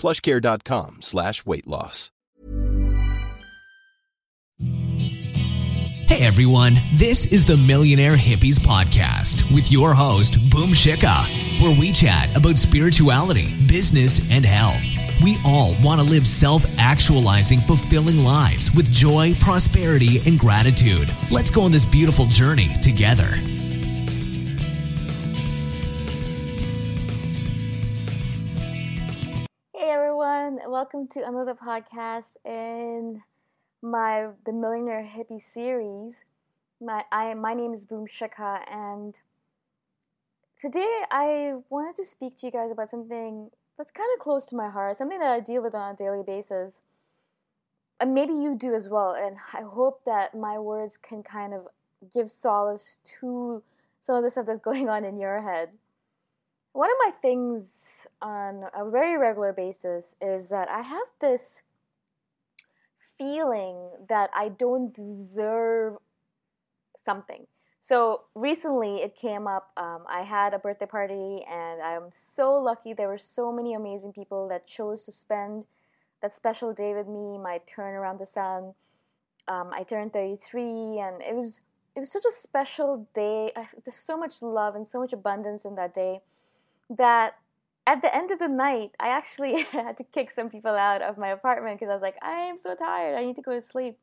plushcare.com slash weight loss. Hey everyone, this is the Millionaire Hippies Podcast with your host, Boom Shikha, where we chat about spirituality, business, and health. We all want to live self actualizing, fulfilling lives with joy, prosperity, and gratitude. Let's go on this beautiful journey together. Welcome to another podcast in my the Millionaire Hippie series. My I my name is Boom Shikha and today I wanted to speak to you guys about something that's kind of close to my heart, something that I deal with on a daily basis. And maybe you do as well, and I hope that my words can kind of give solace to some of the stuff that's going on in your head. One of my things on a very regular basis is that I have this feeling that I don't deserve something. So recently it came up. Um, I had a birthday party, and I'm so lucky. There were so many amazing people that chose to spend that special day with me. My turn around the sun. Um, I turned 33, and it was it was such a special day. I, there's so much love and so much abundance in that day that at the end of the night, I actually had to kick some people out of my apartment because I was like, I am so tired. I need to go to sleep.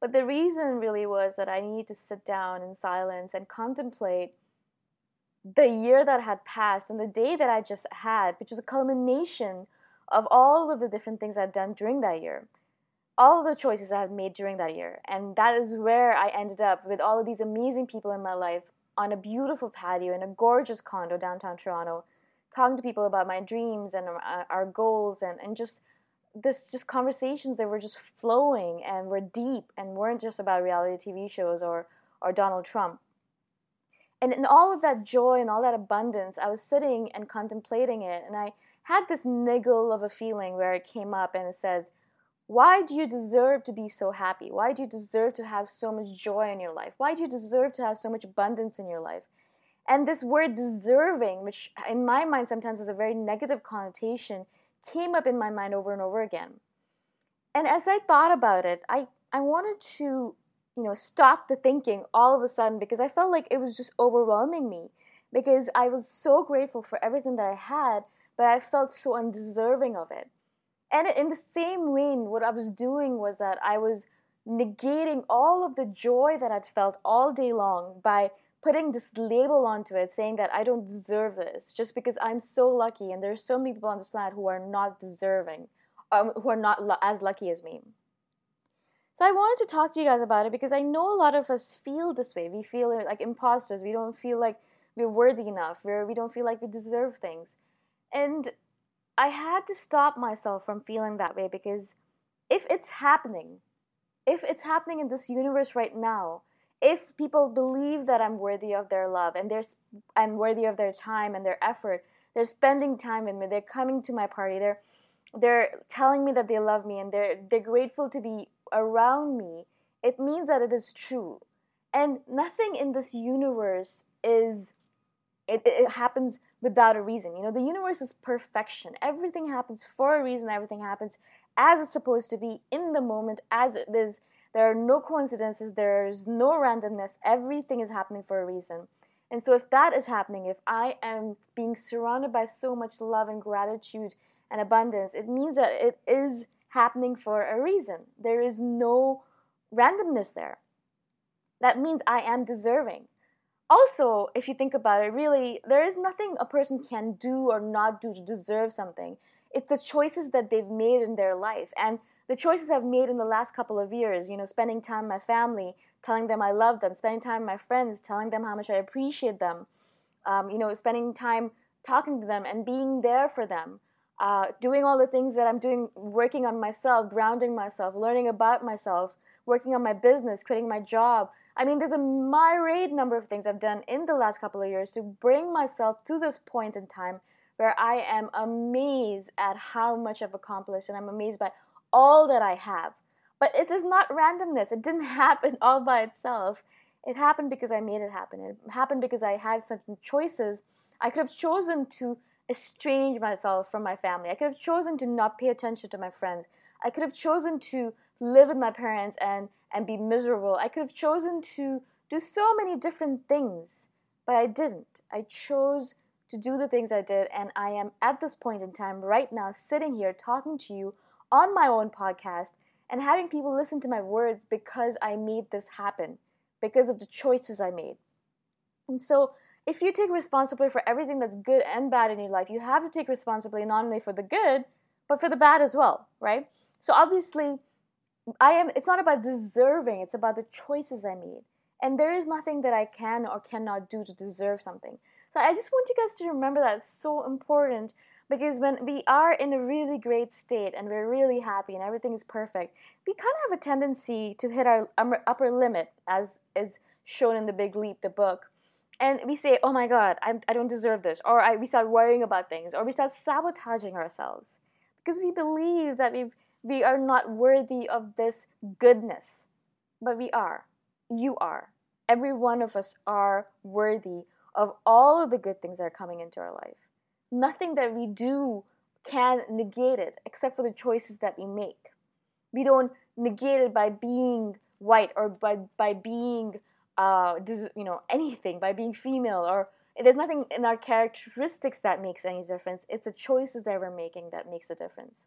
But the reason really was that I needed to sit down in silence and contemplate the year that had passed and the day that I just had, which is a culmination of all of the different things I've done during that year, all of the choices I've made during that year. And that is where I ended up with all of these amazing people in my life on a beautiful patio in a gorgeous condo downtown Toronto, talking to people about my dreams and uh, our goals and, and just this just conversations that were just flowing and were deep and weren't just about reality TV shows or or Donald Trump. And in all of that joy and all that abundance, I was sitting and contemplating it, and I had this niggle of a feeling where it came up and it says, Why do you deserve to be so happy? Why do you deserve to have so much joy in your life? Why do you deserve to have so much abundance in your life? And this word deserving, which in my mind sometimes has a very negative connotation, came up in my mind over and over again. And as I thought about it, I, I wanted to you know, stop the thinking all of a sudden because I felt like it was just overwhelming me because I was so grateful for everything that I had, but I felt so undeserving of it. And in the same vein, what I was doing was that I was negating all of the joy that I'd felt all day long by putting this label onto it saying that I don't deserve this just because I'm so lucky and there's so many people on this planet who are not deserving, um, who are not as lucky as me. So I wanted to talk to you guys about it because I know a lot of us feel this way. We feel like imposters. We don't feel like we're worthy enough. We're, we don't feel like we deserve things. And I had to stop myself from feeling that way because if it's happening, if it's happening in this universe right now, if people believe that I'm worthy of their love and they're I'm worthy of their time and their effort, they're spending time with me, they're coming to my party, they're they're telling me that they love me and they're they're grateful to be around me, it means that it is true. And nothing in this universe is, it, it happens without a reason. You know, the universe is perfection. Everything happens for a reason, everything happens as it's supposed to be in the moment, as it is. There are no coincidences, there's no randomness. Everything is happening for a reason. And so, if that is happening, if I am being surrounded by so much love and gratitude and abundance, it means that it is happening for a reason. There is no randomness there. That means I am deserving. Also, if you think about it, really, there is nothing a person can do or not do to deserve something. It's the choices that they've made in their life. And the choices I've made in the last couple of years, you know, spending time with my family, telling them I love them, spending time with my friends, telling them how much I appreciate them, um, you know, spending time talking to them and being there for them uh, doing all the things that I'm doing, working on myself, grounding myself, learning about myself, working on my business, quitting my job. I mean, there's a myriad number of things I've done in the last couple of years to bring myself to this point in time where I am amazed at how much I've accomplished and I'm amazed by all that I have. But it is not randomness. It didn't happen all by itself. It happened because I made it happen. It happened because I had certain choices. I could have chosen to estrange myself from my family. I could have chosen to not pay attention to my friends. I could have chosen to live with my parents and, and be miserable. I could have chosen to do so many different things, but I didn't. I chose to do the things I did, and I am at this point in time right now sitting here talking to you on my own podcast and having people listen to my words because I made this happen, because of the choices I made. And so if you take responsibility for everything that's good and bad in your life, you have to take responsibility not only for the good, but for the bad as well, right? So obviously, I am it's not about deserving, it's about the choices I made. And there is nothing that I can or cannot do to deserve something. So I just want you guys to remember that it's so important because when we are in a really great state and we're really happy and everything is perfect, we kind of have a tendency to hit our um, upper limit as is shown in the Big Leap, the book and we say, "Oh my God, I, I don't deserve this," or I, we start worrying about things, or we start sabotaging ourselves because we believe that we we are not worthy of this goodness, but we are. You are. Every one of us are worthy of all of the good things that are coming into our life. Nothing that we do can negate it except for the choices that we make. We don't negate it by being white or by by being uh, you know anything by being female or there's nothing in our characteristics that makes any difference it's the choices that we're making that makes a difference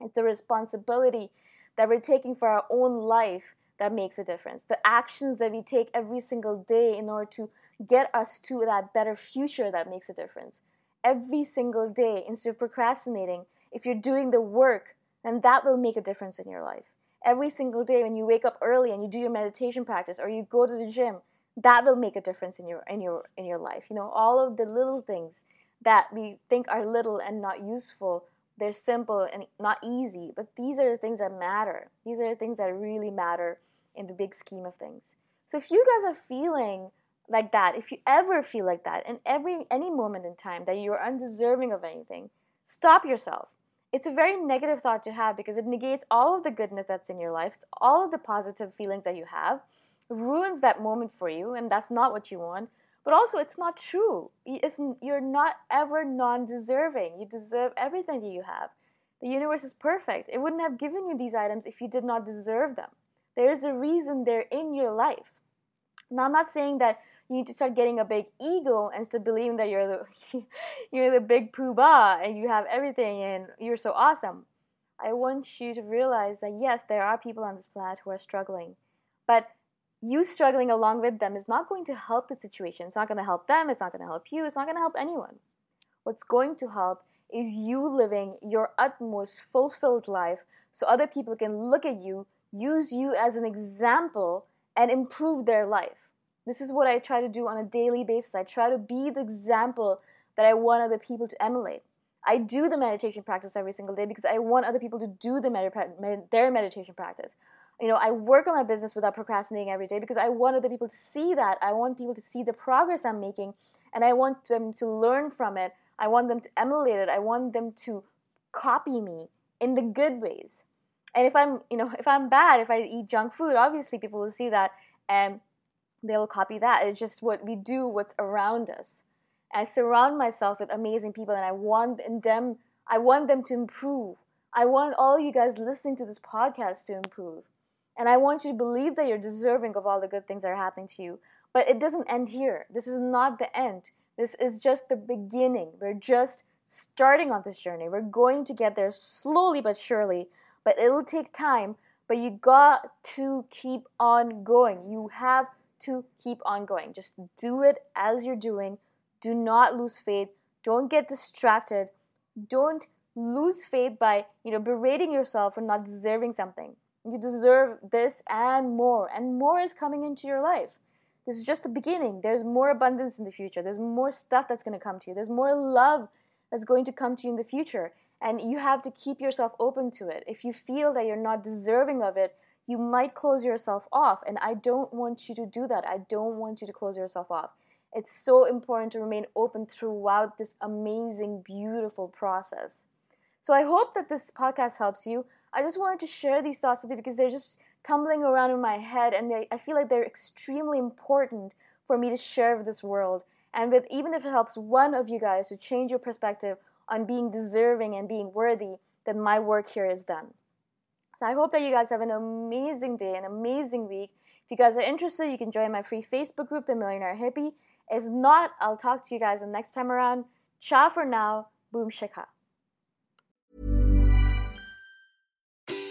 it's the responsibility that we're taking for our own life that makes a difference the actions that we take every single day in order to get us to that better future that makes a difference. Every single day, instead of procrastinating, if you're doing the work, then that will make a difference in your life. Every single day when you wake up early and you do your meditation practice or you go to the gym, that will make a difference in your in your in your life. You know, all of the little things that we think are little and not useful, they're simple and not easy, but these are the things that matter. These are the things that really matter in the big scheme of things. So if you guys are feeling like that, if you ever feel like that, in every any moment in time that you're undeserving of anything, stop yourself. It's a very negative thought to have because it negates all of the goodness that's in your life, it's all of the positive feelings that you have, ruins that moment for you, and that's not what you want. But also, it's not true. It's, you're not ever non deserving. You deserve everything that you have. The universe is perfect. It wouldn't have given you these items if you did not deserve them. There's a reason they're in your life. Now, I'm not saying that you need to start getting a big ego and start believing that you're the you're the big poobah and you have everything and you're so awesome. I want you to realize that yes, there are people on this planet who are struggling, but you struggling along with them is not going to help the situation. It's not going to help them. It's not going to help you. It's not going to help anyone. What's going to help is you living your utmost fulfilled life so other people can look at you, use you as an example, and improve their life. This is what I try to do on a daily basis. I try to be the example that I want other people to emulate. I do the meditation practice every single day because I want other people to do the med- their meditation practice. You know, I work on my business without procrastinating every day because I want other people to see that. I want people to see the progress I'm making and I want them to learn from it. I want them to emulate it. I want them to copy me in the good ways. And if I'm, you know, if I'm bad, if I eat junk food, obviously people will see that and they'll copy that. It's just what we do, what's around us. I surround myself with amazing people and I want them I want them to improve. I want all you guys listening to this podcast to improve. And I want you to believe that you're deserving of all the good things that are happening to you. But it doesn't end here. This is not the end. This is just the beginning. We're just starting on this journey. We're going to get there slowly but surely, but it'll take time. But you got to keep on going. You have to keep on going. Just do it as you're doing. Do not lose faith. Don't get distracted. Don't lose faith by, you know, berating yourself for not deserving something. You deserve this and more, and more is coming into your life. This is just the beginning. There's more abundance in the future. There's more stuff that's going to come to you. There's more love that's going to come to you in the future. And you have to keep yourself open to it. If you feel that you're not deserving of it, you might close yourself off. And I don't want you to do that. I don't want you to close yourself off. It's so important to remain open throughout this amazing, beautiful process. So I hope that this podcast helps you. I just wanted to share these thoughts with you because they're just tumbling around in my head and they, I feel like they're extremely important for me to share with this world. And with even if it helps one of you guys to change your perspective on being deserving and being worthy, then my work here is done. So I hope that you guys have an amazing day, an amazing week. If you guys are interested, you can join my free Facebook group, The Millionaire Hippie. If not, I'll talk to you guys the next time around. Ciao for now. Boom shikha.